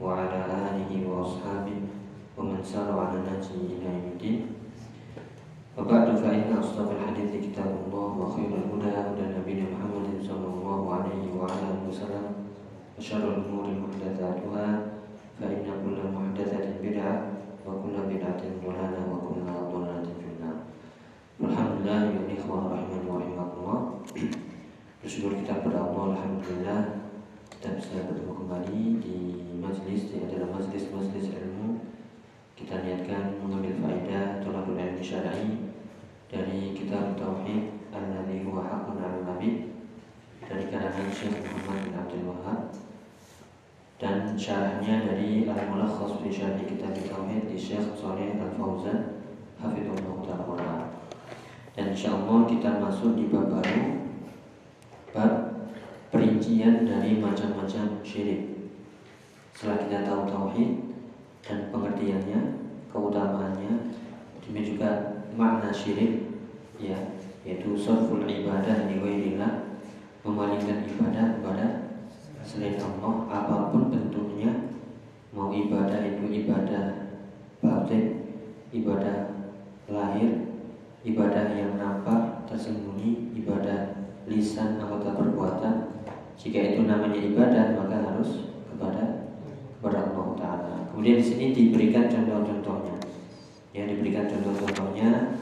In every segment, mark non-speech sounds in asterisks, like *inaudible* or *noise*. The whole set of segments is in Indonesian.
وعلى آله وأصحابه ومن سار على نهجه إلى يوم الدين. وبعد فإن أصدق الحديث كتاب الله وخير الهدى هدى نبينا محمد صلى الله عليه وعلى آله وسلم وشر الأمور محدثاتها فإن كل محدثة بدعة وكل بدعة ضلالة وكل ضلالة في النار. Alhamdulillah ya ikhwah rahimani wa rahimakumullah. Bersyukur kita kepada Allah Alhamdulillah Kita bisa bertemu kembali di majlis Di adalah majlis-majlis ilmu. Kita niatkan mengambil faedah Tolabul ilmi syar'i Dari kitab Tauhid Al-Nabi huwa haqqun al-Nabi Dari karangan Syekh Muhammad bin Abdul Wahab Dan syarahnya dari Al-Mulakhas fi syar'i kitab Tauhid Di Syekh Salih Al-Fauzan Hafidhullah Ta'ala. Dan insya Allah kita masuk di bab baru Bab perincian dari macam-macam syirik Setelah kita tahu tauhid dan pengertiannya, keutamaannya Demikian juga makna syirik ya Yaitu sorful ibadah wairillah Memalingkan ibadah kepada selain Allah Apa pun bentuknya Mau ibadah itu ibadah batin Ibadah lahir ibadah yang nampak tersembunyi, ibadah lisan anggota perbuatan. Jika itu namanya ibadah, maka harus kepada kepada Allah Taala. Kemudian di sini diberikan contoh-contohnya. Ya, diberikan contoh-contohnya.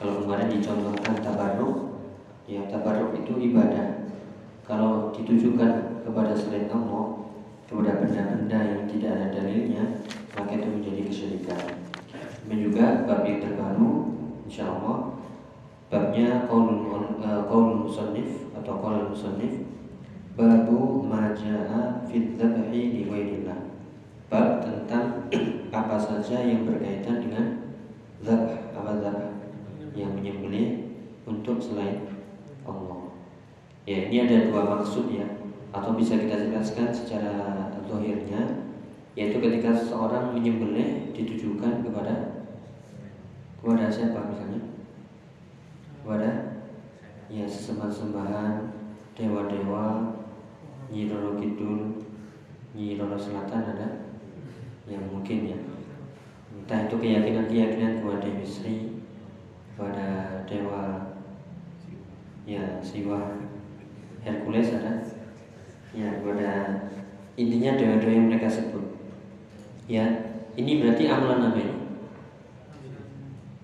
Kalau kemarin dicontohkan tabarruk, ya tabarruk itu ibadah. Kalau ditujukan kepada selain Allah, kepada benda-benda yang tidak ada dalilnya, maka itu menjadi kesyirikan. Dan juga bab yang terbaru Insya Allah babnya qaulul qaulul musannif atau qaulul musannif babu maja'a fit dzabhi li bab tentang *clears throat* apa saja yang berkaitan dengan zabh apa zabh yang menyembelih untuk selain Allah. Ya ini ada dua maksud ya atau bisa kita jelaskan secara zahirnya yaitu ketika seseorang menyembelih ditujukan kepada kepada siapa misalnya? Kepada ya sembahan-sembahan dewa-dewa Nyi Roro Kidul Nyi Roro Selatan ada yang mungkin ya. Entah itu keyakinan-keyakinan kepada Dewi Sri kepada dewa ya Siwa Hercules ada. Ya kepada intinya dewa-dewa yang mereka sebut. Ya ini berarti amalan apa ini?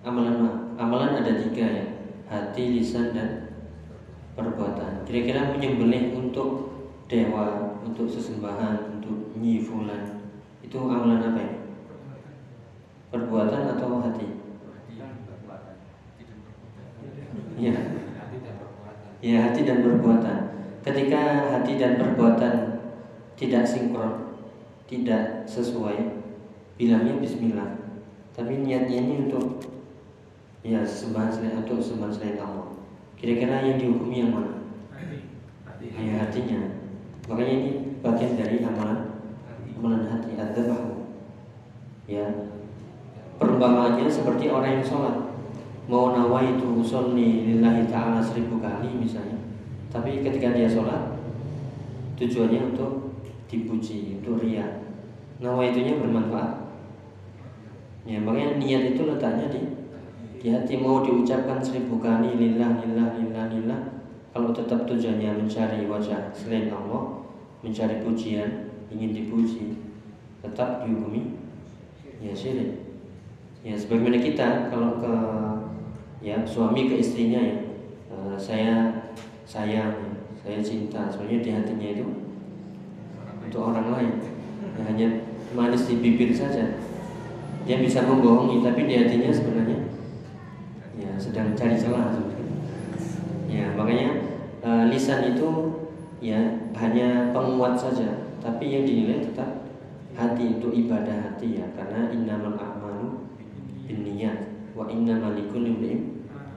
Amalan amalan ada tiga ya. Hati lisan dan perbuatan. Kira-kira menyembelih untuk dewa untuk sesembahan untuk nyi fulan itu amalan apa ya perbuatan atau hati ya ya hati dan perbuatan ketika hati dan perbuatan tidak sinkron tidak sesuai bilangnya Bismillah tapi niatnya ini untuk ya sembahan selain untuk sembahan selain Allah. Kira-kira yang dihukumi yang mana? Hati. Ya hatinya. Makanya ini bagian dari amalan amalan hati adzabah. Ya. Perumpamaannya seperti orang yang sholat mau nawa itu usolli lillahi ta'ala seribu kali misalnya tapi ketika dia sholat tujuannya untuk dipuji untuk ria nawa itunya bermanfaat ya makanya niat itu letaknya di di hati mau diucapkan seribu kali lillah lillah lillah lillah kalau tetap tujuannya mencari wajah selain Allah mencari pujian ingin dipuji tetap dihukumi. Ya syirik. Ya sebagaimana kita kalau ke ya suami ke istrinya ya uh, saya sayang ya, saya cinta sebenarnya di hatinya itu untuk orang lain. Ya, hanya manis di bibir saja. Dia bisa membohongi tapi di hatinya sebenarnya ya sedang cari celah ya makanya uh, lisan itu ya hanya penguat saja tapi yang dinilai tetap hati untuk ibadah hati ya karena innamal a'malu binniyat wa innamal likulli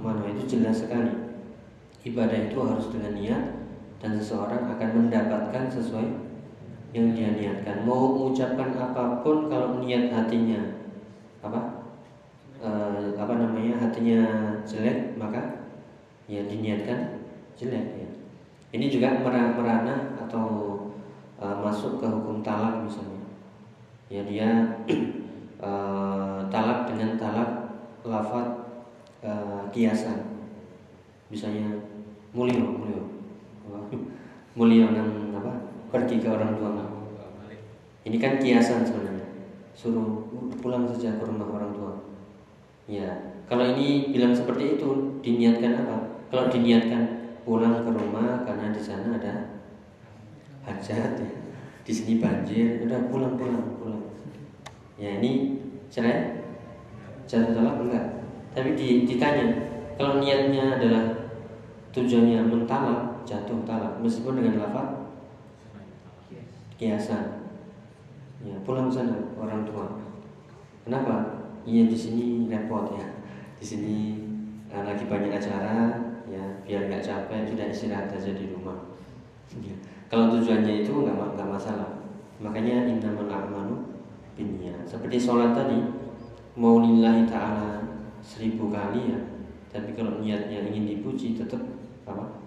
mana itu jelas sekali. Ibadah itu harus dengan niat dan seseorang akan mendapatkan sesuai yang dia niatkan. Mau mengucapkan apa pun kalau niat hatinya apa? E, apa namanya? Hatinya jelek maka ya diniatkan jelek ya. Ini juga merana atau e, masuk ke hukum talak misalnya. Ya dia e, *clears throat* talak dengan talak lafat e, kiasan. Misalnya mulia mulia *laughs* mulia nang apa? Pergi ke orang tua. Ini kan kiasan sebenarnya. Suruh pulang saja ke rumah orang tua. Ya kalau ini bilang seperti itu diniatkan apa? Kalau diniatkan pulang ke rumah karena di sana ada hajat ya. di sini banjir udah pulang pulang pulang. Ya ini cerai? Jatuh talak enggak? Tapi ditanya kalau niatnya adalah tujuannya mentalak jatuh talak meskipun dengan lafaz? Kiasan. Ya pulang sana orang tua. Kenapa? Iya di sini repot ya. Di sini uh, lagi banyak acara ya biar nggak capek sudah istirahat aja di rumah. Ya. Kalau tujuannya itu nggak nggak masalah makanya innamal a'malu binniyat seperti sholat tadi mau lillahi ta'ala seribu kali ya tapi kalau niatnya ingin dipuji tetap apa?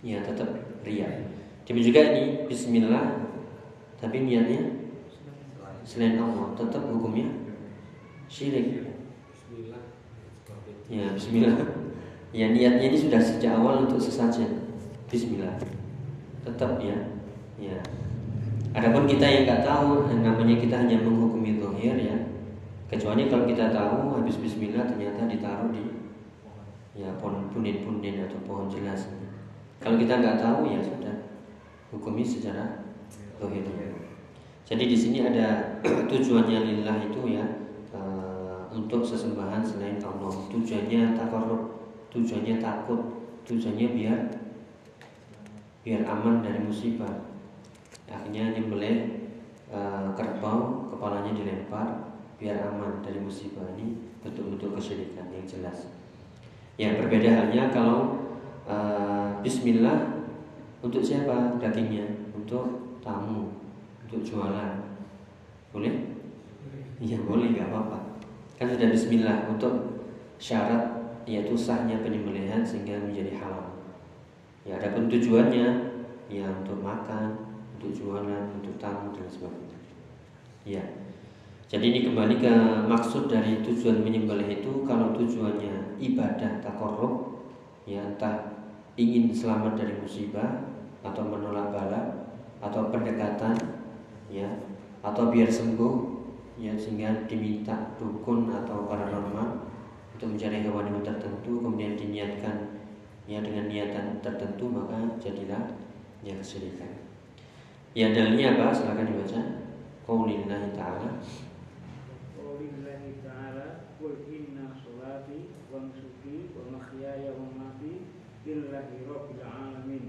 Ya tetap ria. Demikian juga ini Bismillah, tapi niatnya selain Allah tetap hukumnya syirik. Ya Bismillah. Ya niatnya ini sudah sejak awal untuk sesajen. Bismillah. Tetap ya. Ya. Adapun kita yang nggak tahu, namanya kita hanya menghukumi zahir ya. Kecuali kalau kita tahu habis Bismillah ternyata ditaruh di ya pohon punden-punden atau pohon jelas. Kalau kita nggak tahu ya sudah hukumi secara dohir. Jadi di sini ada *clears throat* tujuannya lillah itu ya uh, untuk sesembahan selain Allah. Tujuannya takarrub, tujuannya takut, tujuannya biar biar aman dari musibah. Akhirnya nyembelih uh, kerbau, kepalanya dilempar biar aman dari musibah ini betul-betul kesyirikan yang jelas. Ya berbeda halnya kalau uh, Bismillah untuk siapa dagingnya? Untuk tamu, untuk jualan. Boleh? Iya boleh, nggak apa-apa. Kan sudah Bismillah untuk syarat yaitu sahnya penyembelihan sehingga menjadi halal. Ya ada pun tujuannya ya untuk makan, untuk jualan, untuk tamu dan sebagainya. Ya. Jadi ini kembali ke maksud dari tujuan menyembelih itu kalau tujuannya ibadah takorrub ya entah ingin selamat dari musibah atau menolak bala atau pendekatan ya atau biar sembuh ya sehingga diminta dukun atau paranormal untuk mencari hewan yang tertentu kemudian diniatkan ya dengan niatan tertentu maka jadilah ya kesyirikan. Ya dalilnya apa? Silakan dibaca. Qaulillahi ta'ala lillahi rabbil alamin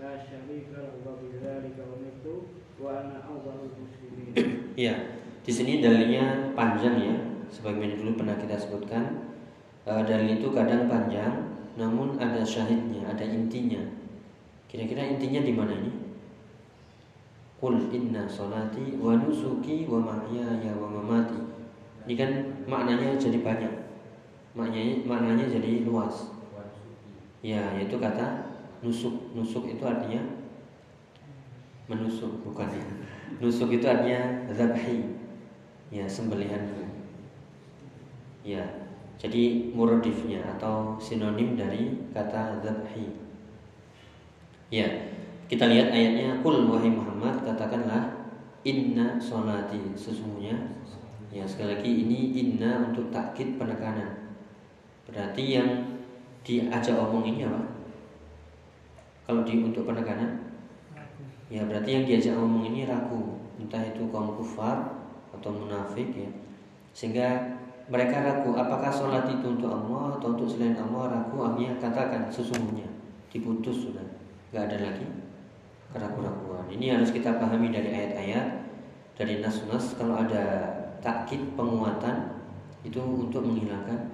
la syarika lahu wa bidzalika umirtu wa ana awwalul muslimin. Iya, di sini dalilnya panjang ya. Sebagaimana dulu pernah kita sebutkan, uh, dalil itu kadang panjang, namun ada syahidnya, ada intinya. Kira-kira intinya di mana ini? Qul inna salati wa nusuki wa mahyaya wa mamati. Ini kan maknanya jadi banyak. Maknanya maknanya jadi luas. Ya, yaitu kata nusuk. Nusuk itu artinya menusuk, bukan ya. Nusuk itu artinya zabhi. Ya, sembelihan. Ya. Jadi muradifnya atau sinonim dari kata zabhi. Ya. Kita lihat ayatnya Kul wahai Muhammad katakanlah Inna solati Sesungguhnya Ya sekali lagi ini inna untuk takkit penekanan Berarti yang diajak omong ini apa? Kalau di untuk penekanan, ya berarti yang diajak omong ini ragu, entah itu kaum kufar atau munafik ya, sehingga mereka ragu apakah sholat itu untuk Allah atau untuk selain Allah? Ragu akhirnya katakan sesungguhnya. Diputus sudah. Nggak ada lagi keraguan-raguan ini harus kita pahami dari ayat-ayat dari nas-nas. Kalau ada takkid penguatan itu untuk menghilangkan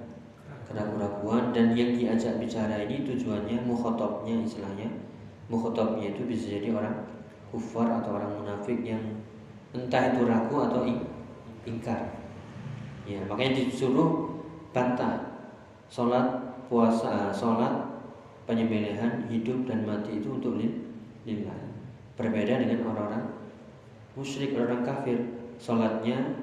keraguan-keraguan. Dan yang diajak bicara ini tujuannya mukhotobnya istilahnya. Mukhotobnya itu bisa jadi orang kufar atau orang munafik yang entah itu ragu atau ingkar ya makanya disuruh bantah. Sholat puasa sholat penyembelihan hidup dan mati itu untuk lillah. Berbeda dengan orang-orang musyrik orang kafir. Sholatnya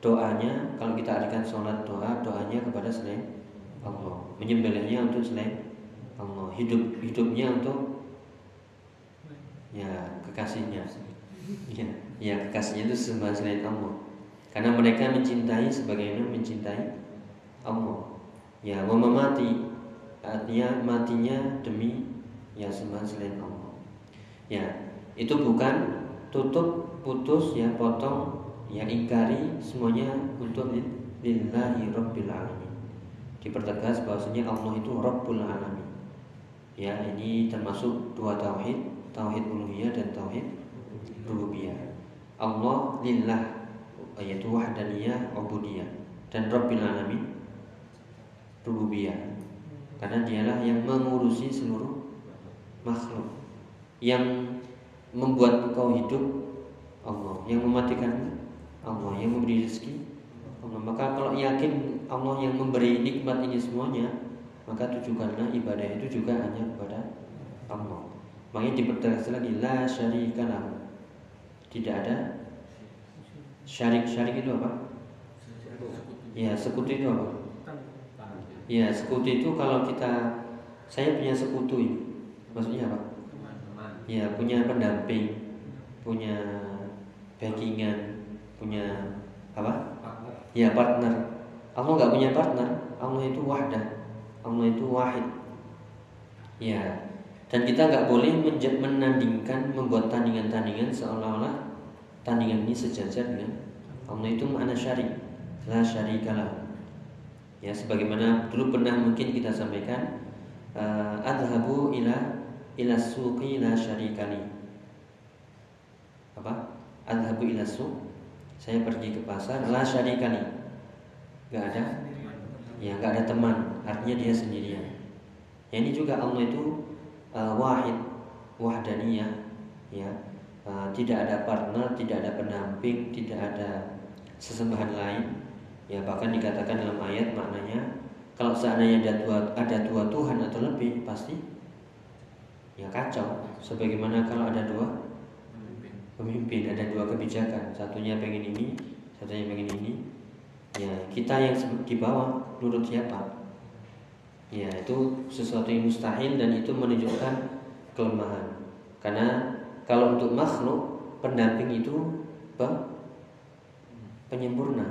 doanya kalau kita artikan sholat doa doanya kepada selain Allah. Menyembelihnya untuk selain Allah. Hidup hidupnya untuk ya kekasihnya. Ya, ya kekasihnya itu sembah selain Allah karena mereka mencintai sebagaimana mencintai Allah ya mau mati artinya matinya demi ya sembah selain Allah ya itu bukan tutup putus ya potong ya ingkari semuanya untuk lillahi rabbil alamin dipertegas bahwasanya Allah itu Rabbul Alamin. Ya, ini termasuk dua tauhid, tauhid uluhiyah dan tauhid rububiyah. Allah lillah yaitu wahdaniyah ubudiyah dan Rabbil Alamin rububiyah. Karena dialah yang mengurusi seluruh makhluk. Yang membuat engkau hidup Allah, yang mematikan Allah, yang memberi rezeki Allah. Maka kalau yakin Allah yang memberi nikmat ini semuanya, maka tujukanlah ibadah itu juga hanya kepada Allah. Makanya dipertegas lagi la syarika lahu. Tidak ada syarik syarik itu apa? Ya sekutu itu apa? Ya sekutu itu kalau kita saya punya sekutu ini, maksudnya apa? Ya punya pendamping, punya backingan, punya apa? ya partner Allah nggak punya partner Allah itu wahdah Allah itu wahid ya dan kita nggak boleh menandingkan membuat tandingan-tandingan seolah-olah tandingan ini sejajar dengan Allah itu mana syari. La syarikalah ya sebagaimana dulu pernah mungkin kita sampaikan uh, adhabu ila ila suqi la syarikali apa? Adhabu ila suq. Saya pergi ke pasar la syarikali nggak ada? Ya nggak ada teman. Artinya dia sendirian. Ya, ini juga Allah itu uh, wahid wahdaniyah. Ya uh, tidak ada partner tidak ada pendamping tidak ada sesembahan lain. Ya bahkan dikatakan dalam ayat maknanya kalau seandainya ada dua ada dua Tuhan atau lebih pasti ya kacau. Sebagaimana kalau ada dua pemimpin. ada dua kebijakan. Satunya pengen ini satunya pengen ini. Ya kita yang di bawah nurut siapa? Ya itu sesuatu yang mustahil dan itu menunjukkan kelemahan. Karena kalau untuk makhluk pendamping itu apa? penyempurna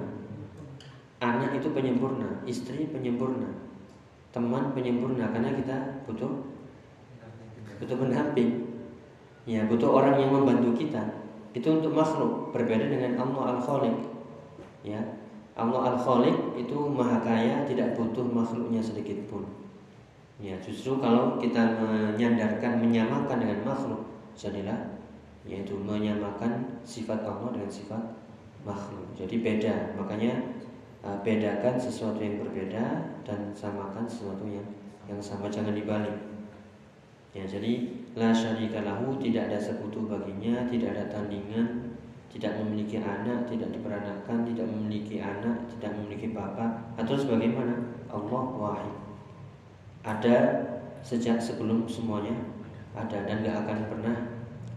anak itu penyempurna istri penyempurna teman penyempurna karena kita butuh butuh pendamping Ya, butuh orang yang membantu kita. Itu untuk makhluk, berbeda dengan Allah Al-Khaliq. Ya. Allah Al-Khaliq itu maha kaya, tidak butuh makhluknya sedikit pun. Ya, justru kalau kita menyandarkan, menyamakan dengan makhluk, jadilah yaitu menyamakan sifat Allah dengan sifat makhluk. Jadi beda. Makanya uh, bedakan sesuatu yang berbeda dan samakan sesuatu yang yang sama jangan dibalik. Ya, jadi la syarika lahu tidak ada sekutu baginya tidak ada tandingan tidak memiliki anak tidak diperanakan tidak memiliki anak tidak memiliki bapak atau sebagaimana Allah wahid ada sejak sebelum semuanya ada dan gak akan pernah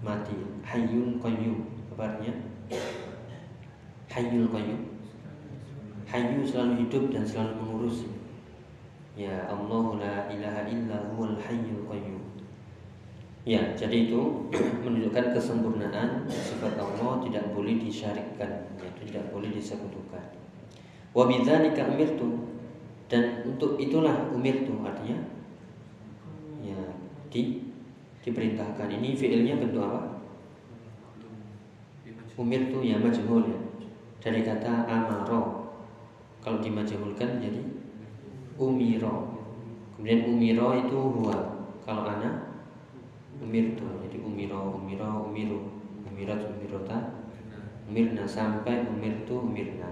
mati. Hayyun qayyum apa artinya? Hayyul qayyum. Hayyu selalu hidup dan selalu mengurus. Ya Allah la ilaha illa huwal hayyul qayyum. Ya, jadi itu *clears throat* menunjukkan kesempurnaan sifat Allah tidak boleh disyarikkan, yaitu tidak boleh disekutukan. Wa bidzalika umirtu. Dan untuk itulah umirtu artinya ya di diperintahkan. Ini fiilnya bentuk apa? Umirtu ya majhul ya. Dari kata amaro. Kalau dimajhulkan jadi umiro. Kemudian umiro itu huwa. Kalau anak umirtu jadi umiro umiro umiru umirat umirota umirna sampai umir tu umirna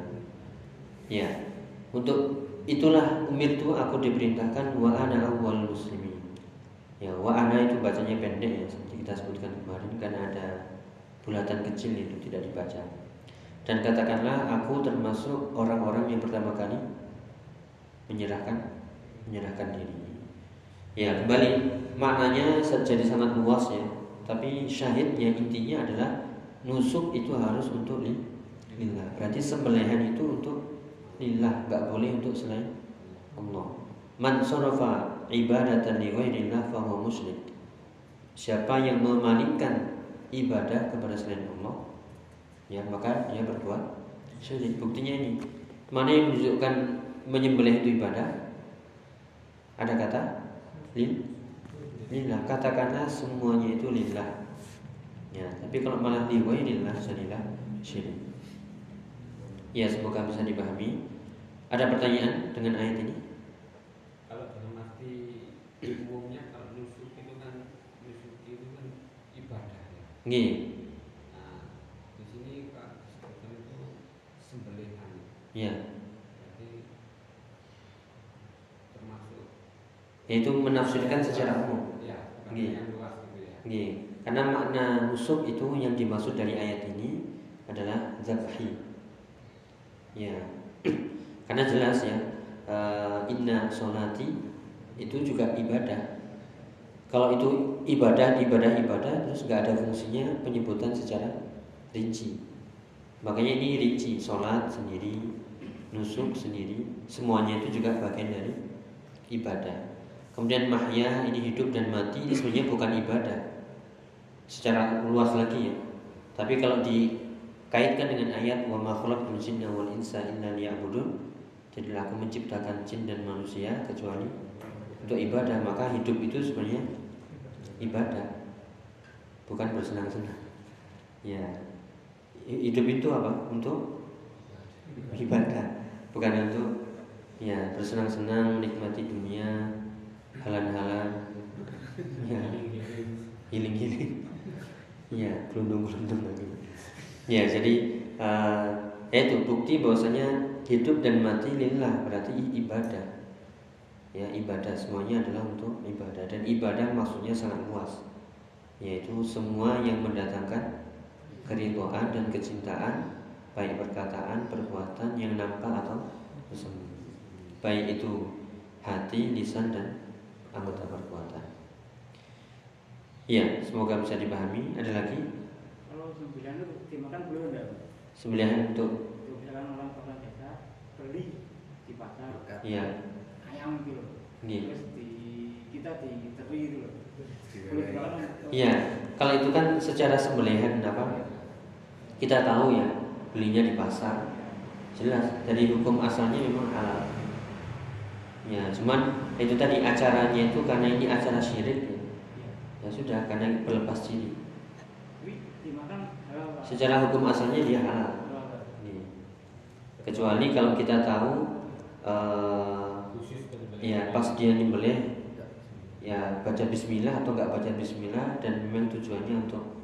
ya untuk itulah umir tu aku diperintahkan wa ana awal muslimin ya wa bacanya pendek ya seperti kita sebutkan kemarin karena ada bulatan kecil itu tidak dibaca dan katakanlah aku termasuk orang-orang yang pertama kali menyerahkan menyerahkan diri Ya kembali maknanya jadi sangat luas ya. Tapi syahidnya intinya adalah nusuk itu harus untuk lillah. Berarti sembelihan itu untuk lillah, nggak boleh untuk selain Allah. Man sarafa ibadatan li ghairillah fa huwa musyrik. Siapa yang memalingkan ibadah kepada selain Allah, ya maka dia berbuat syirik. Buktinya ini. Mana yang menunjukkan menyembelih itu ibadah? Ada kata lillah katakanlah semuanya itu lillah ya tapi kalau malah liwai lillah jadilah syirik ya semoga bisa dipahami ada pertanyaan dengan ayat ini kalau dalam arti umumnya kalau nusuk itu kan nusuk itu kan ibadah ya Nggih. nah di sini kak disebutkan itu sembelihan ya itu menafsirkan secara umum. Ya, yang luas gitu ya. Nggih. Karena makna nusuk itu yang dimaksud dari ayat ini adalah zabhi. Ya. *clears throat* Karena jelas ya, uh, inna solati itu juga ibadah. Kalau itu ibadah, ibadah, ibadah, terus nggak ada fungsinya penyebutan secara rinci. Makanya ini rinci, sholat sendiri, nusuk sendiri, semuanya itu juga bagian dari ibadah. Kemudian mahya ini hidup dan mati ini sebenarnya bukan ibadah secara luas lagi ya. Tapi kalau dikaitkan dengan ayat wa ma khalaqtul wal insa illa liya'budun, jadilah aku menciptakan jin dan manusia kecuali untuk ibadah, maka hidup itu sebenarnya ibadah. Bukan bersenang-senang. Ya. Hidup itu apa? Untuk ibadah, bukan untuk ya bersenang-senang menikmati dunia halan-halan ya healing-healing ya gelundung-gelundung lagi ya jadi uh, itu bukti bahwasanya hidup dan mati lillah berarti ibadah ya ibadah semuanya adalah untuk ibadah dan ibadah maksudnya sangat luas yaitu semua yang mendatangkan keribuan dan kecintaan baik perkataan perbuatan yang nampak atau bersembunyi baik itu hati lisan dan anggota perbuatan. Iya, semoga bisa dipahami. Ada lagi? Kalau sembilan itu dimakan belum ada? Sembilan untuk misalkan orang pernah beli di pasar. Iya. Ayam gitu. Iya. Terus di kita di teri itu loh. Iya, kalau itu kan secara sembelihan apa? Kita tahu ya, belinya di pasar. Jelas dari hukum asalnya memang halal. Ya, cuman itu tadi acaranya itu karena ini acara syirik ya. Ya sudah karena berlepas diri. Secara hukum asalnya dia halal. Ya. Kecuali kalau kita tahu uh, ya pas dia nyembelih ya baca bismillah atau nggak baca bismillah dan memang tujuannya untuk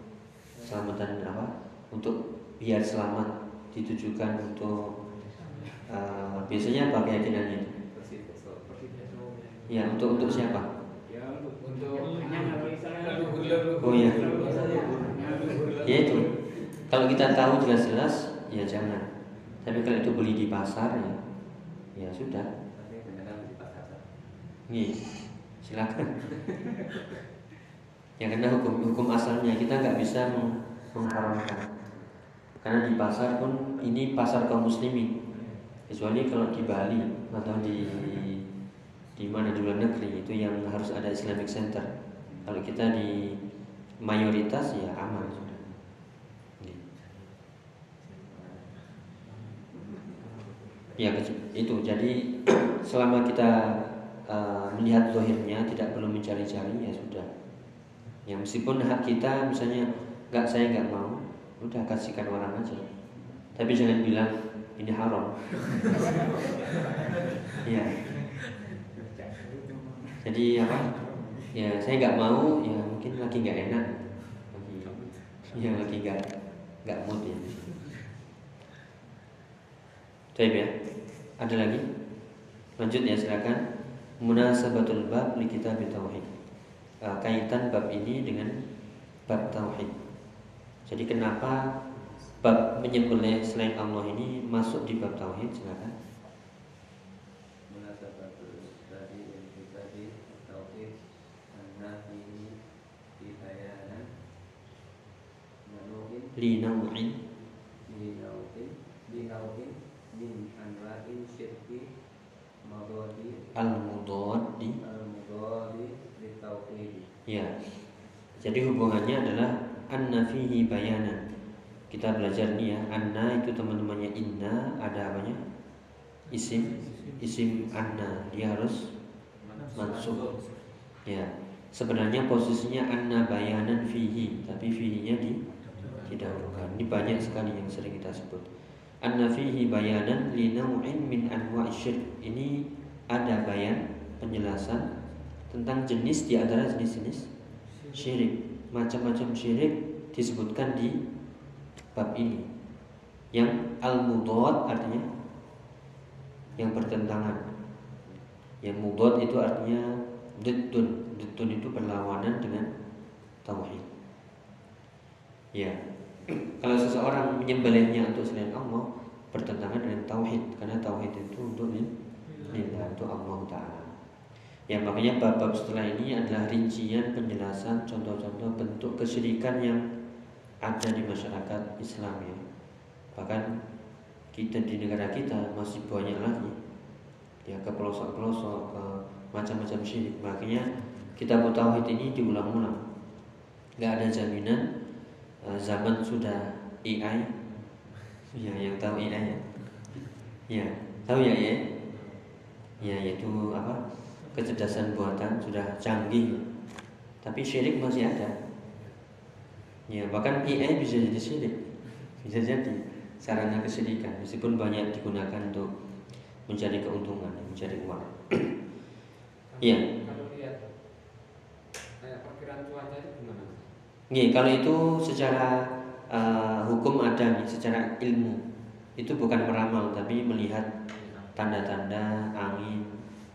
selamatan apa? Untuk biar selamat ditujukan untuk uh, biasanya apa keyakinannya itu? Ya, untuk untuk siapa? Oh ya. Ya itu. Kalau kita tahu jelas-jelas, ya jangan. Tapi kalau itu beli di pasar ya, ya sudah. Nih, silakan. ya karena hukum hukum asalnya kita nggak bisa mengharamkan. Karena di pasar pun ini pasar kaum muslimin. Kecuali kalau di Bali atau di di mana di luar negeri itu yang harus ada Islamic Center. Kalau kita di mayoritas ya aman sudah. Ya itu jadi *clears throat* selama kita uh, melihat zohirnya tidak perlu mencari-cari ya sudah. Ya meskipun hak kita misalnya nggak saya nggak mau, udah kasihkan orang aja. Tapi jangan bilang ini haram. *laughs* ya jadi apa ya saya nggak mau ya mungkin lagi nggak enak lagi ya lagi nggak nggak mood ya Baik ya. Ada lagi? Lanjut ya silakan. Munasabatul bab li kitab tauhid. Uh, kaitan bab ini dengan bab tauhid. Jadi kenapa bab menyembelih selain Allah ini masuk di bab tauhid? Silakan. Munasabatul tadi dan tadi tauhid an-nafi fi bayanan nanuhin Li nau'in li nauhin li nauhin min anwa'in syirki al-mudaddi tauhid Ya. Jadi hubungannya adalah anna fihi bayanan. Kita belajar nih ya, anna itu teman-temannya inna ada apanya? Isim isim anna dia harus mansub. Ya. Sebenarnya posisinya anna bayanan fihi, tapi fihi-nya di didahulukan. Ini banyak sekali yang sering kita sebut. Anna fihi bayanan li naw'in min anwa'i syirk. Ini ada bayan penjelasan tentang jenis di antara jenis-jenis syirik. Macam-macam syirik disebutkan di bab ini. Yang al-mudad artinya yang bertentangan. Yang mudad itu artinya diddun. Diddun itu berlawanan dengan tauhid. Ya. Kalau seseorang menyembelihnya untuk selain Allah bertentangan dengan tauhid karena tauhid itu untuk untuk Allah taala. Ya makanya bab-bab setelah ini adalah rincian penjelasan contoh-contoh bentuk kesyirikan yang ada di masyarakat Islam ya. Bahkan kita di negara kita masih banyak lagi ya ke pelosok-pelosok ke macam-macam syirik. Makanya kita tauhid ini diulang-ulang. Gak ada jaminan eh, zaman sudah AI ya yang tahu AI ya. Ya, tahu ya ya. Ya yaitu apa? kecerdasan buatan sudah canggih tapi syirik masih ada ya bahkan AI bisa jadi syirik bisa jadi sarana kesyirikan meskipun banyak digunakan untuk mencari keuntungan mencari uang Iya. Kalau lihat kayak perkiraan cuaca itu gimana? Nih, kalau itu secara uh, hukum ada nih, secara ilmu itu bukan meramal tapi melihat tanda-tanda angin,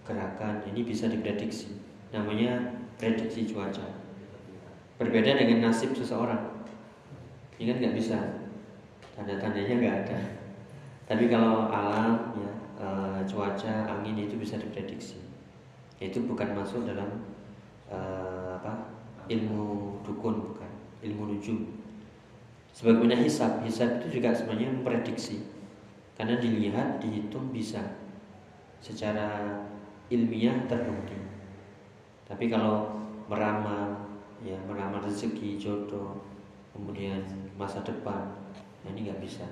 gerakan ini bisa diprediksi. Namanya prediksi cuaca. Berbeda dengan nasib seseorang. Ini kan nggak bisa. Tanda-tandanya nggak ada. Tapi kalau alam ya e, cuaca angin itu bisa diprediksi. Itu bukan masuk dalam e, apa ilmu dukun bukan. Ilmu nujum. Sebagaimana hisab hisab itu juga sebenarnya memprediksi karena dilihat dihitung bisa secara ilmiah terbukti. Tapi kalau meramal, ya meramal rezeki, jodoh, kemudian masa depan, nah ini nggak bisa.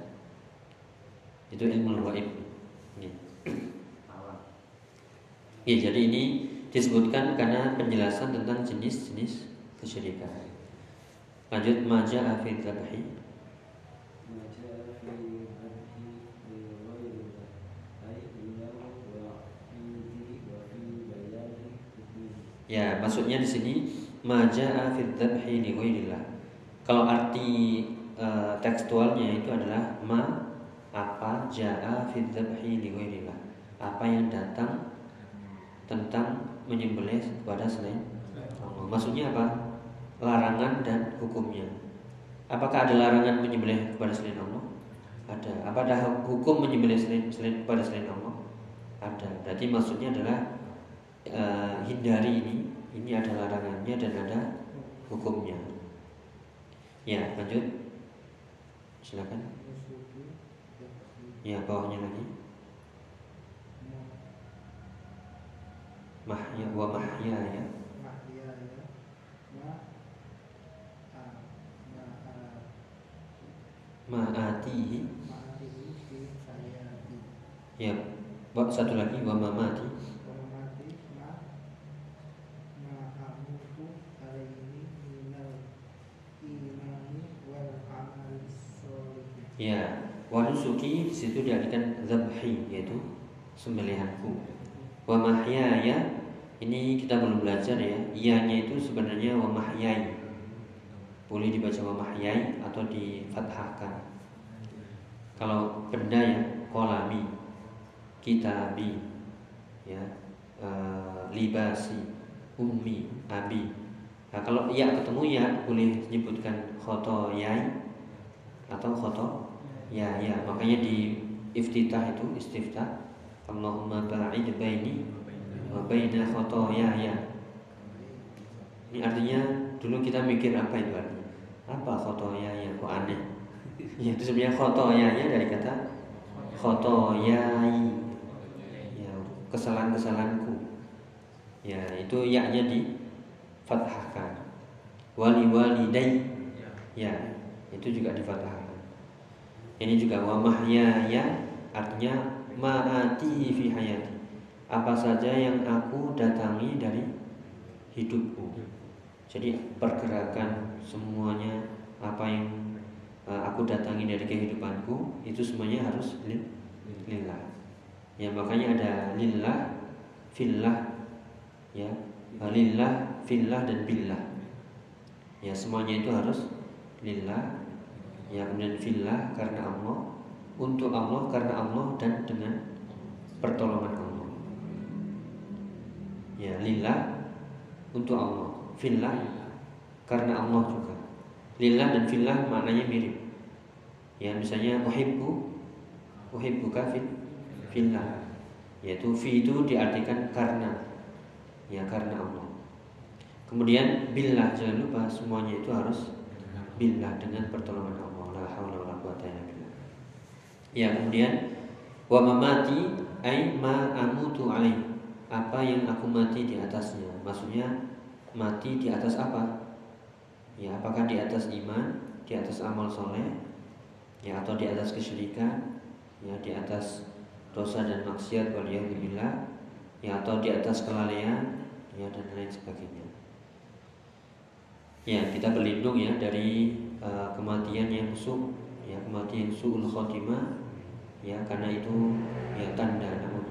Itu ilmu gaib. Ya. ya, jadi ini disebutkan karena penjelasan tentang jenis-jenis kesyirikan. Lanjut maja afid Ya, maksudnya di sini maja'a fid. Kalau arti e, tekstualnya itu adalah ma apa ja'a fid. Apa yang datang tentang menyembelih kepada selain Allah. Maksudnya apa? Larangan dan hukumnya. Apakah ada larangan menyembelih kepada selain Allah? Ada. Apa ada hukum menyembelih selain, selain kepada selain Allah? Ada. Berarti maksudnya adalah uh, hindari ini. Ini ada larangannya dan ada hukumnya. Ya lanjut. Silakan. Ya bawahnya lagi. Mahya wa mahya ya ma'atihi. Ya satu lagi wa mamati Ya, wanusuki di situ diartikan zabhi yaitu sembelihanku. Wa mahyaya ini kita belum belajar ya. Ianya itu sebenarnya wa mahyai. Boleh dibaca wa mahyai atau difathahkan. Kalau benda ya kolami kitabi ya eh, libasi ummi abi nah, kalau ya ketemu ya boleh menyebutkan khoto yai atau khoto ya ya makanya di iftitah itu istiftah Allahumma ba'id baini wa baina khotoya ya. Ini artinya dulu kita mikir apa itu artinya? Apa khotoya ya? Kok aneh? Ya itu sebenarnya khotoya ya dari kata khotoyai. Ya kesalahan-kesalahanku. Ya itu ya-nya di fathahkan wali walidai ya itu juga di fathahkan ini juga wa mahyaya artinya ma'ati fi hayati. Apa saja yang aku datangi dari hidupku. Jadi pergerakan semuanya apa yang uh, aku datangi dari kehidupanku itu semuanya harus lillah. Ya makanya ada lillah fillah ya. Lillah fillah dan billah. Ya semuanya itu harus lillah ya kemudian fillah karena Allah untuk Allah karena Allah dan dengan pertolongan Allah. Ya lillah untuk Allah fillah karena Allah juga. Lillah dan fillah maknanya mirip. Ya misalnya uhibbu uhibbuka fil fillah. Yaitu fi itu diartikan karena. Ya karena Allah. Kemudian billah. Jangan lupa semuanya itu harus billah dengan pertolongan Allah la haula wala quwata illa billah. Ya kemudian wa mamati ai ma amutu alaih apa yang aku mati di atasnya? Maksudnya mati di atas apa? Ya apakah di atas iman di atas amal soleh? Ya atau di atas kesyirikan? Ya di atas dosa dan maksiat waliyahzubillah ya atau di atas kelalaian? Ya dan lain sebagainya. Ya kita berlindung ya dari uh, kematian yang su ya kematian suul khotimah ya karena itu ya tanda namun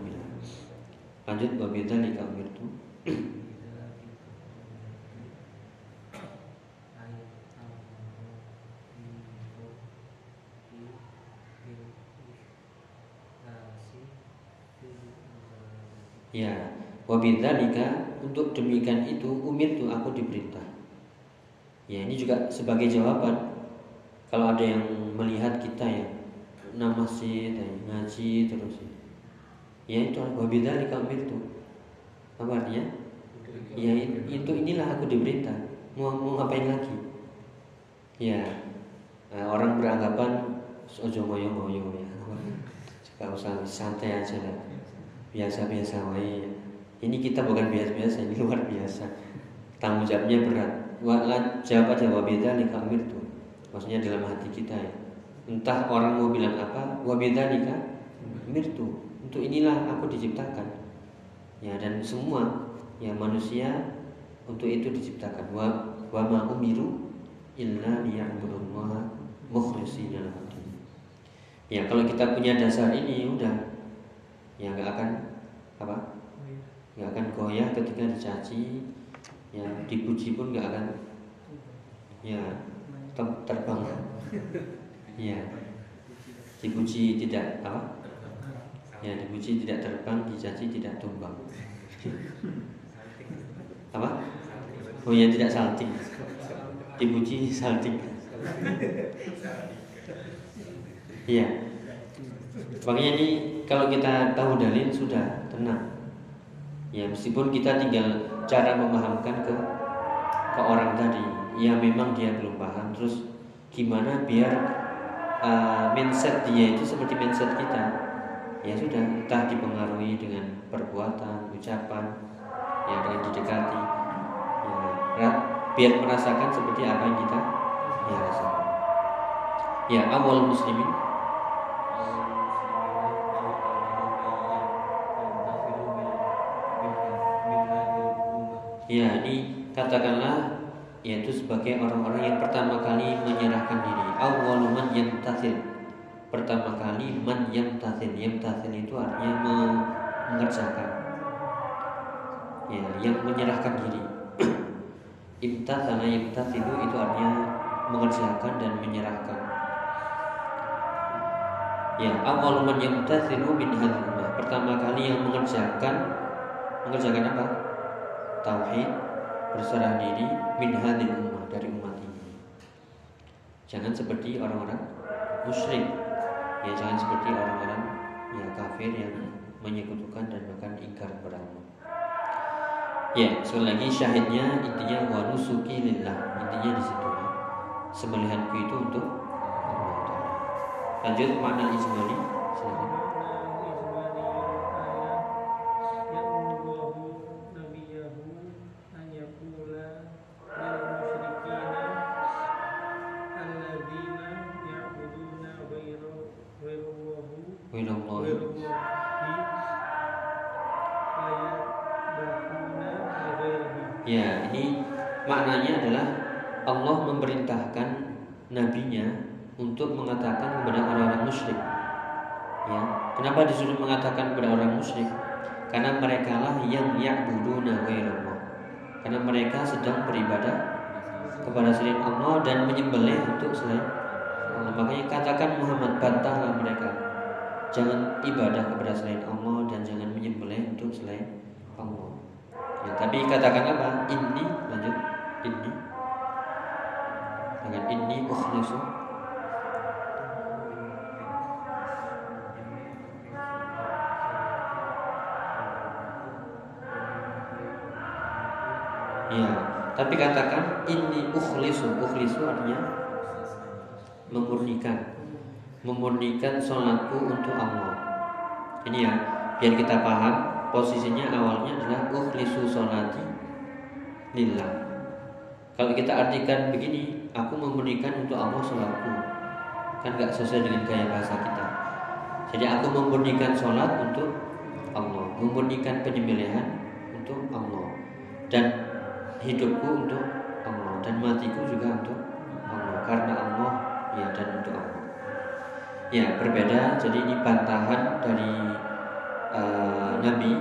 lanjut wabidzalika umirtu Ya, wabidzalika untuk demikian itu umir tuh aku diperintah. Ya ini juga sebagai jawaban kalau ada yang melihat kita ya nama sih ngaji terus ya itu wabidzalika umir tuh apa artinya? Ya itu inilah aku diperintah. Mau mau ngapain lagi? Ya nah, orang beranggapan ojo ngoyo ngoyo ya. *laughs* Gak usah santai aja lah biasa-biasa wae. Ini kita bukan biasa-biasa, ini luar biasa. Tanggung jawabnya berat. Wala jawab aja wabida nika tuh. Maksudnya dalam hati kita ya. Entah orang mau bilang apa, wabida nika tuh. Untuk inilah aku diciptakan. Ya dan semua ya manusia untuk itu diciptakan. Wa wa ma umiru illa liya'budullaha mukhlishina Ya kalau kita punya dasar ini udah ya nggak akan apa nggak akan goyah ketika dicaci ya dipuji pun nggak akan ya terbang. Ya dipuji tidak apa? Ya dipuji tidak terbang dicaci tidak tumbang. Apa? Oh ya tidak salting. Dipuji salting. Iya. Makanya ini kalau kita tahu dalil sudah tenang. Ya meskipun kita tinggal cara memahamkan ke ke orang tadi, ya memang dia belum paham. Terus gimana biar uh, mindset dia itu seperti mindset kita? Ya sudah, entah dipengaruhi dengan perbuatan, ucapan, ya dengan didekati, ya biar merasakan seperti apa yang kita ya rasakan. Ya awal muslimin katakanlah yaitu sebagai orang-orang yang pertama kali menyerahkan diri. Awwalu man yamtathil. Pertama kali man yamtathil. Yamtathil itu artinya mengerjakan. Ya, yang menyerahkan diri. *clears throat* Imtathala yamtathilu itu artinya mengerjakan dan menyerahkan. Ya, awwalu man yamtathilu min hadhihi pertama kali yang mengerjakan mengerjakan apa? Tauhid, berserah diri min hadil ummah dari umat ini. Jangan seperti orang-orang musyrik. Ya jangan seperti orang-orang ya kafir yang menyekutukan dan bahkan ingkar Allah. Ya, sekali lagi syahidnya intinya wa nusuki lillah. Intinya di situ ya. Sembelihanku itu untuk Allah. Lanjut makna ijmali. Silakan. Mengatakan kepada orang-orang musyrik. Ya, kenapa disuruh mengatakan kepada orang musyrik? Karena mereka lah yang ya'buduna ghairallah. Karena mereka sedang beribadah kepada selain Allah dan menyembelih untuk selain Allah. Makanya katakan Muhammad bantahlah mereka. Jangan ibadah kepada selain Allah dan jangan menyembelih untuk selain Allah. Ya, tapi katakan apa? Ini lanjut ini dengan ini ukhlisu tapi katakan ini ukhlisu. Ukhlisu artinya memurnikan. Memurnikan sholatku untuk Allah. Ini ya, biar kita paham posisinya awalnya adalah ukhlisu sholati lillah. Kalau kita artikan begini, aku memurnikan untuk Allah sholatku. Kan gak sesuai dengan gaya bahasa kita. Jadi aku memurnikan sholat untuk Allah, memurnikan penyembelihan untuk Allah, dan hidupku untuk Allah dan matiku juga untuk Allah karena Allah ya dan untuk Allah. Ya berbeda. Jadi ini bantahan dari uh, Nabi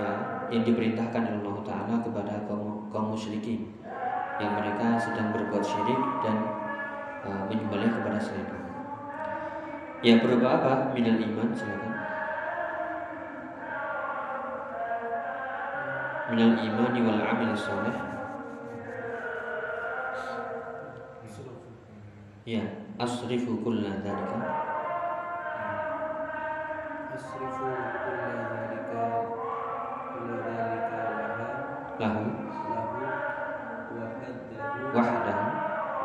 ya yang diperintahkan oleh Allah Taala kepada kaum kaum musyrikin yang mereka sedang berbuat syirik dan uh, menyembelih kepada selain Allah. Ya berupa apa? Minal iman silakan. Minal iman wal amil soleh. Ya, asrifu kulla dzalika. Asrifu kulla dzalika kulla dzalika laha Lahu lahu wahdahu wahdahu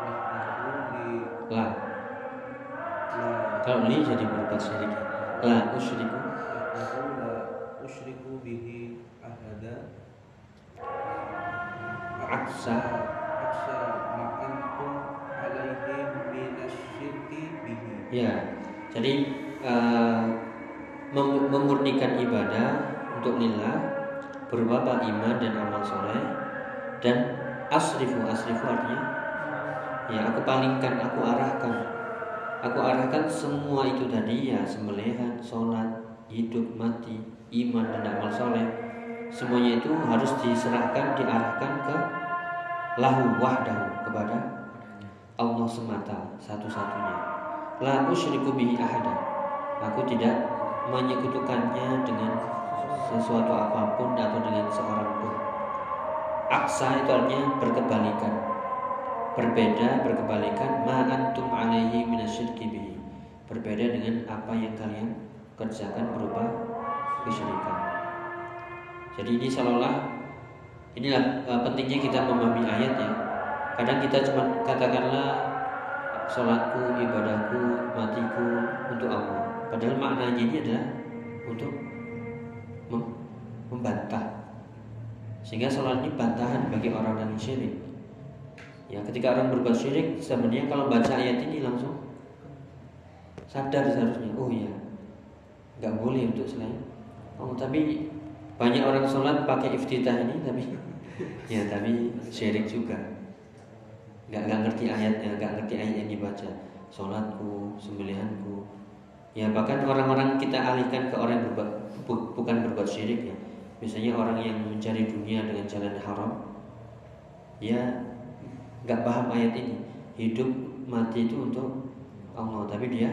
wahdahu li la. la Kalau li jadi berbuat syirik. La usyriku Ya, jadi mem- memurnikan ibadah untuk lillah berupa iman dan amal soleh dan asrifu asrifu artinya ya aku palingkan aku arahkan. Aku arahkan semua itu tadi ya sembelihan sholat hidup mati iman dan amal soleh. Semuanya itu harus diserahkan diarahkan ke lahu wahdahu kepada Allah semata satu-satunya La usyriku bihi ahada. Aku tidak menyekutukannya dengan sesuatu apa pun atau dengan seorang pun. Aksa itu artinya berkebalikan. Berbeda, berkebalikan. Ma antum alaihi minasyirki bihi. Berbeda dengan apa yang kalian kerjakan berupa kesyirikan. Jadi ini seolah-olah Inilah eh, pentingnya kita memahami ayat ya. Kadang kita cuma katakanlah sholatku, ibadahku, matiku untuk Allah. Padahal maknanya ini adalah untuk mem- membantah. Sehingga sholat ini bantahan bagi orang-orang yang syirik. Ya, ketika orang berbuat syirik, sebenarnya kalau baca ayat ini langsung sadar seharusnya, oh ya, nggak boleh untuk selain. Oh, tapi banyak orang sholat pakai iftitah ini, tapi *laughs* ya, tapi syirik juga nggak nggak ngerti ayatnya nggak ngerti ayat yang dibaca. Sholatku sembelihanku. Ya bahkan orang-orang kita alihkan ke orang yang berbuat bu- bukan berbuat syirik ya. Misalnya orang yang mencari dunia dengan jalan haram ya nggak paham ayat ini. Hidup mati itu untuk Allah tapi dia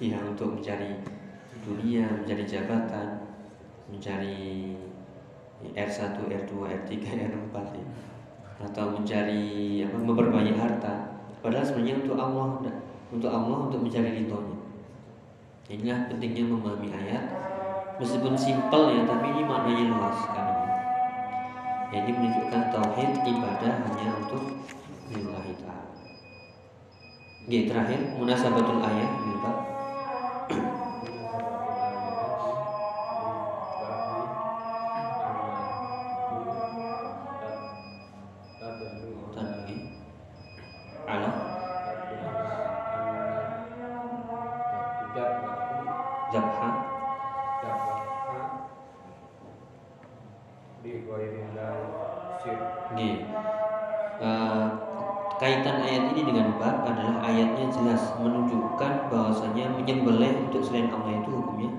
ya untuk mencari dunia, mencari jabatan, mencari R1, R2, R3, R4 ya. Atau mencari apa memperbanyak harta. Padahal sebenarnya untuk Allah untuk Allah untuk mencari ridhonya. Inilah pentingnya memahami ayat meskipun simpel ya tapi ini maknanya luas sekali. Jadi menunjukkan tauhid ibadah hanya untuk lillahi ta'ala. Terakhir munasabatul ayat Allah itu hukumnya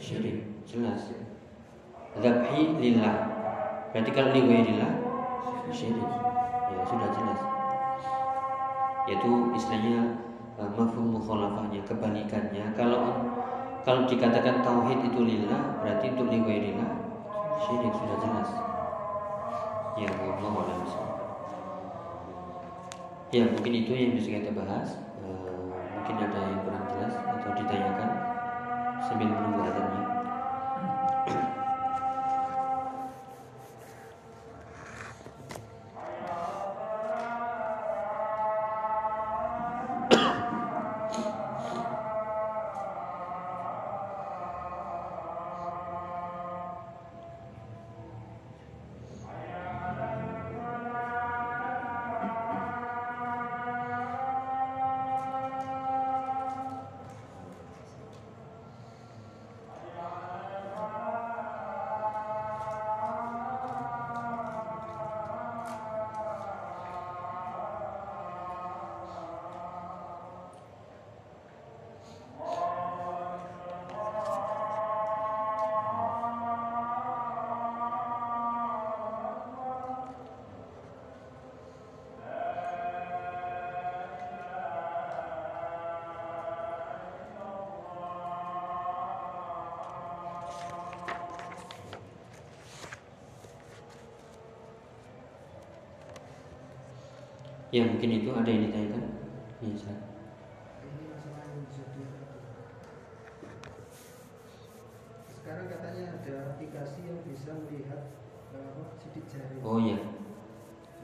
syirik jelas zabhi lillah. Berarti kalau liwairillah syirik. Ya sudah jelas. Yaitu istilahnya uh, mafhum mukhalafahnya kebalikannya. Kalau kalau dikatakan tauhid itu lillah berarti untuk liwairillah syirik sudah jelas. Ya Allah alam ya mungkin itu yang bisa kita bahas. Uh, mungkin ada yang kurang jelas atau ditanyakan 身边的人都来了 ya mungkin itu ada yang ditanyakan ya silakan. Sekarang katanya ada aplikasi yang bisa melihat eh, apa, sidik jari. oh ya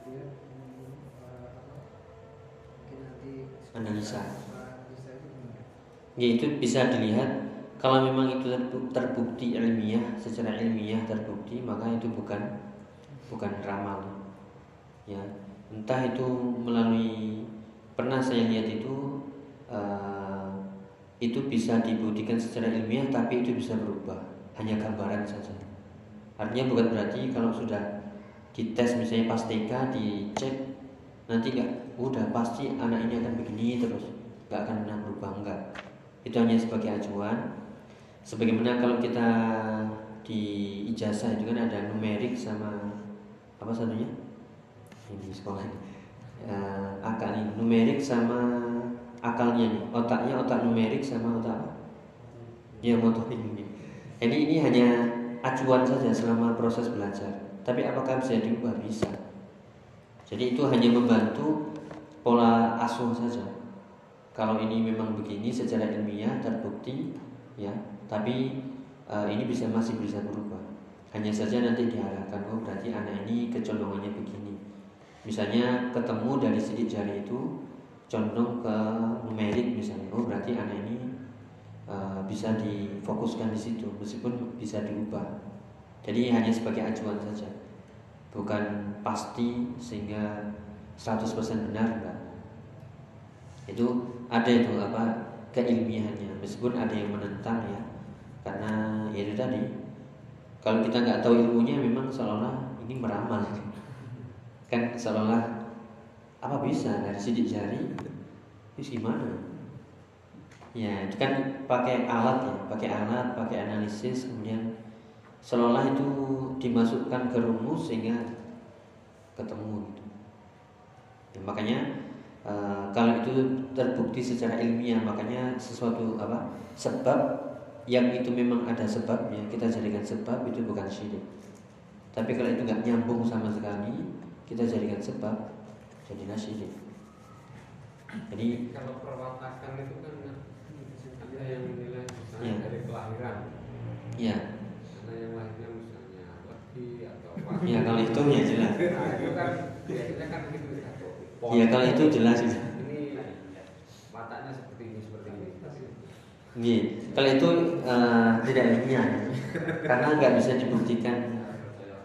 Jadi eh, apa, mungkin nanti Analisa. Gimana? Ya itu bisa dilihat kalau memang itu terbu- terbukti ilmiah secara ilmiah terbukti maka itu bukan bukan ramal ya entah itu melalui pernah saya lihat itu eh, itu bisa dibuktikan secara ilmiah tapi itu bisa berubah. Hanya gambaran saja. Artinya bukan berarti kalau sudah dites misalnya pas TK dicek nanti nggak udah pasti anak ini akan begini terus. Nggak akan pernah berubah enggak itu hanya sebagai acuan. Sebagaimana kalau kita di ijazah itu kan ada numerik sama apa satunya sekolah ini. Eh, akal ini. Numerik sama akalnya nih otaknya otak numerik sama otak apa? Ya motorik ini. Jadi ini hanya acuan saja selama proses belajar. Tapi apakah bisa diubah? Bisa. Jadi itu hanya membantu pola asuh saja. Kalau ini memang begini secara ilmiah terbukti ya. Tapi eh, ini bisa masih bisa berubah. Hanya saja nanti diarahkan oh berarti anak ini kecolongannya begini misalnya ketemu dari sidik jari itu condong ke numerik misalnya. Oh berarti anak ini eh, bisa difokuskan di situ meskipun bisa diubah. Jadi hanya sebagai acuan saja. Bukan pasti sehingga 100% benar enggak itu ada itu apa keilmiahannya. Meskipun ada yang menentang ya. Karena ya itu tadi kalau kita nggak tahu ilmunya memang seolah ini meramal kan seolah apa bisa dari sidik jari? Itu gimana? Ya itu kan pakai alat ya pakai alat pakai analisis kemudian seolah itu dimasukkan ke rumus sehingga ketemu gitu. Ya, makanya eh, kalau itu terbukti secara ilmiah makanya sesuatu apa sebab yang itu memang ada sebabnya kita jadikan sebab itu bukan syirik. Tapi kalau itu nggak nyambung sama sekali kita jadikan sebab jadilah syirik jadi kalau perwatakan itu kan ada yang menilai misalnya Iya. dari kelahiran. Ya ada yang lainnya misalnya laki atau apa. Ya kalau itu ya jelas. Nah, itu kan kan gitu satu ya kalau itu jelas itu ini matanya seperti ini seperti ini. Iya, kalau itu eh, tidak ilmiah. Karena nggak bisa dibuktikan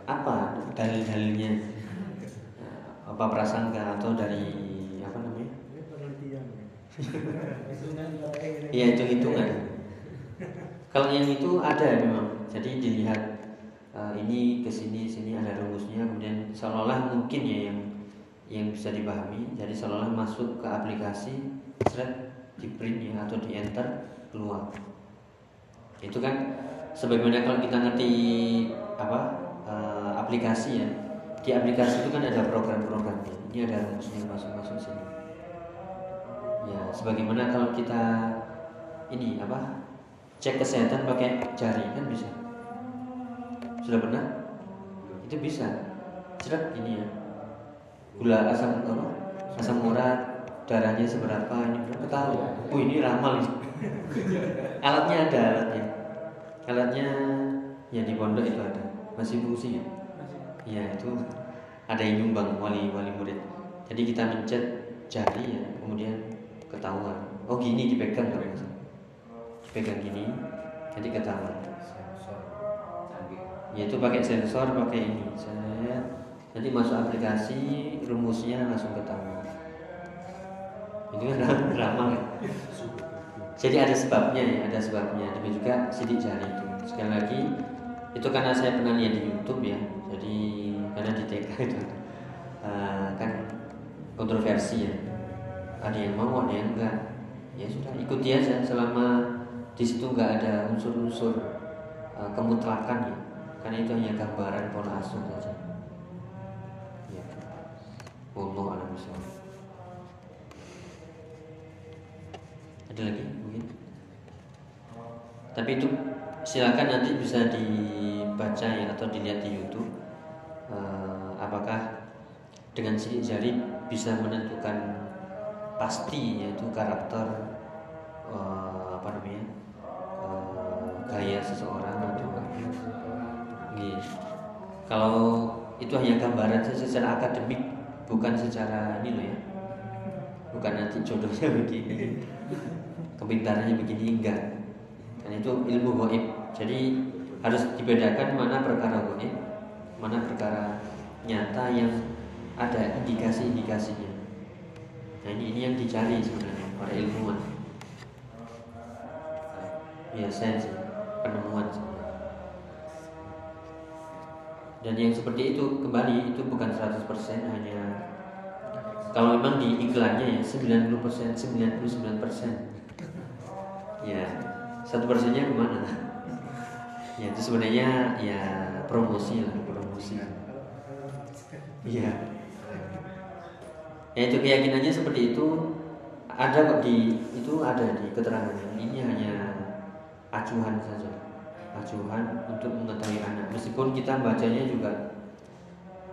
apa dalil-dalilnya apa prasangka atau dari apa namanya. Iya itu hitungan. Kalau yang itu ada memang. Jadi dilihat eh, ini ke sini sini ada rumusnya, kemudian seolah-olah mungkin ya yang yang bisa dipahami. Jadi seolah-olah masuk ke aplikasi, seret di print ya atau di enter keluar. Itu kan sebagaimana kalau kita ngerti apa eh, aplikasi ya. Di aplikasi itu kan ada program-programnya. Ini ada rumusnya masuk-masuk sini. Ya, sebagaimana kalau kita ini apa cek kesehatan pakai jari kan bisa. Sudah pernah? Itu bisa. Cerak ini ya. Gula asam apa? Asam urat, darahnya seberapa ini berapa tahu. Oh ini ramal ini. alatnya ada alatnya. Alatnya ya di pondok itu ada. Masih fungsi ya? Ya itu ada yang nyumbang wali wali murid. Jadi kita mencet jari ya, kemudian ketahuan. Oh gini dipegang kalau salah. Dipegang gini, jadi ketahuan. sensor canggih Yaitu pakai sensor, pakai ini. Saya nanti masuk aplikasi, rumusnya langsung ketahuan. Itu kan ram- ramal ya. Jadi ada sebabnya ya, ada sebabnya. Demikian juga sidik jari itu. Sekali lagi, itu karena saya pernah lihat di YouTube ya. Jadi karena di TK itu eh, kan kontroversi ya. Ada yang mau, ada yang enggak. Ya sudah, ikuti aja selama di situ nggak ada unsur-unsur eh, kemutlakan ya. Karena itu hanya gambaran pola asuh saja. Ya. Allah alam. Ada lagi mungkin? Tapi itu silakan nanti bisa dibaca ya atau dilihat di YouTube. Eh, apakah dengan sidik jari bisa menentukan pasti yaitu karakter eh, apa namanya eh, gaya seseorang atau Iya. Kalau itu hanya gambaran saja secara akademik, bukan secara ini loh ya. Bukan nanti jodohnya begini, kepintarannya begini enggak. Dan itu ilmu goib. Jadi harus dibedakan mana perkara goib, mana perkara nyata yang ada indikasi-indikasinya. Nah ini ini yang dicari sebenarnya para ilmuwan. Ya sains, ya, penemuan. sebenarnya. Dan yang seperti itu kembali itu bukan 100% hanya kalau memang di iklannya ya 90% 99% ya satu persennya ke mana? Ya itu sebenarnya ya promosi lah promosi. Iya. Ya itu keyakinannya seperti itu. Ada kok di itu ada di keterangannya ini hanya acuan saja. Acuan untuk mengetahui anak. Meskipun kita bacanya juga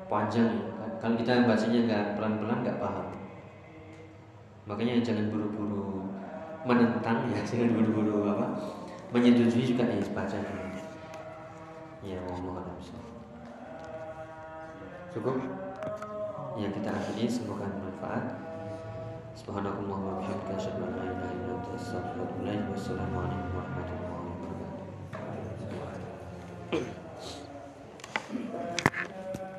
panjang ya. Kalau kita bacanya nggak pelan-pelan nggak paham. Makanya jangan buru-buru menentang ya jangan buru-buru apa menyetujui juga ya baca ya Allah alam cukup ya kita akhiri semoga bermanfaat Subhanakallah wa bihamdika asyhadu an la ilaha illa anta astaghfiruka wa atubu ilaik. Wassalamualaikum warahmatullahi wabarakatuh.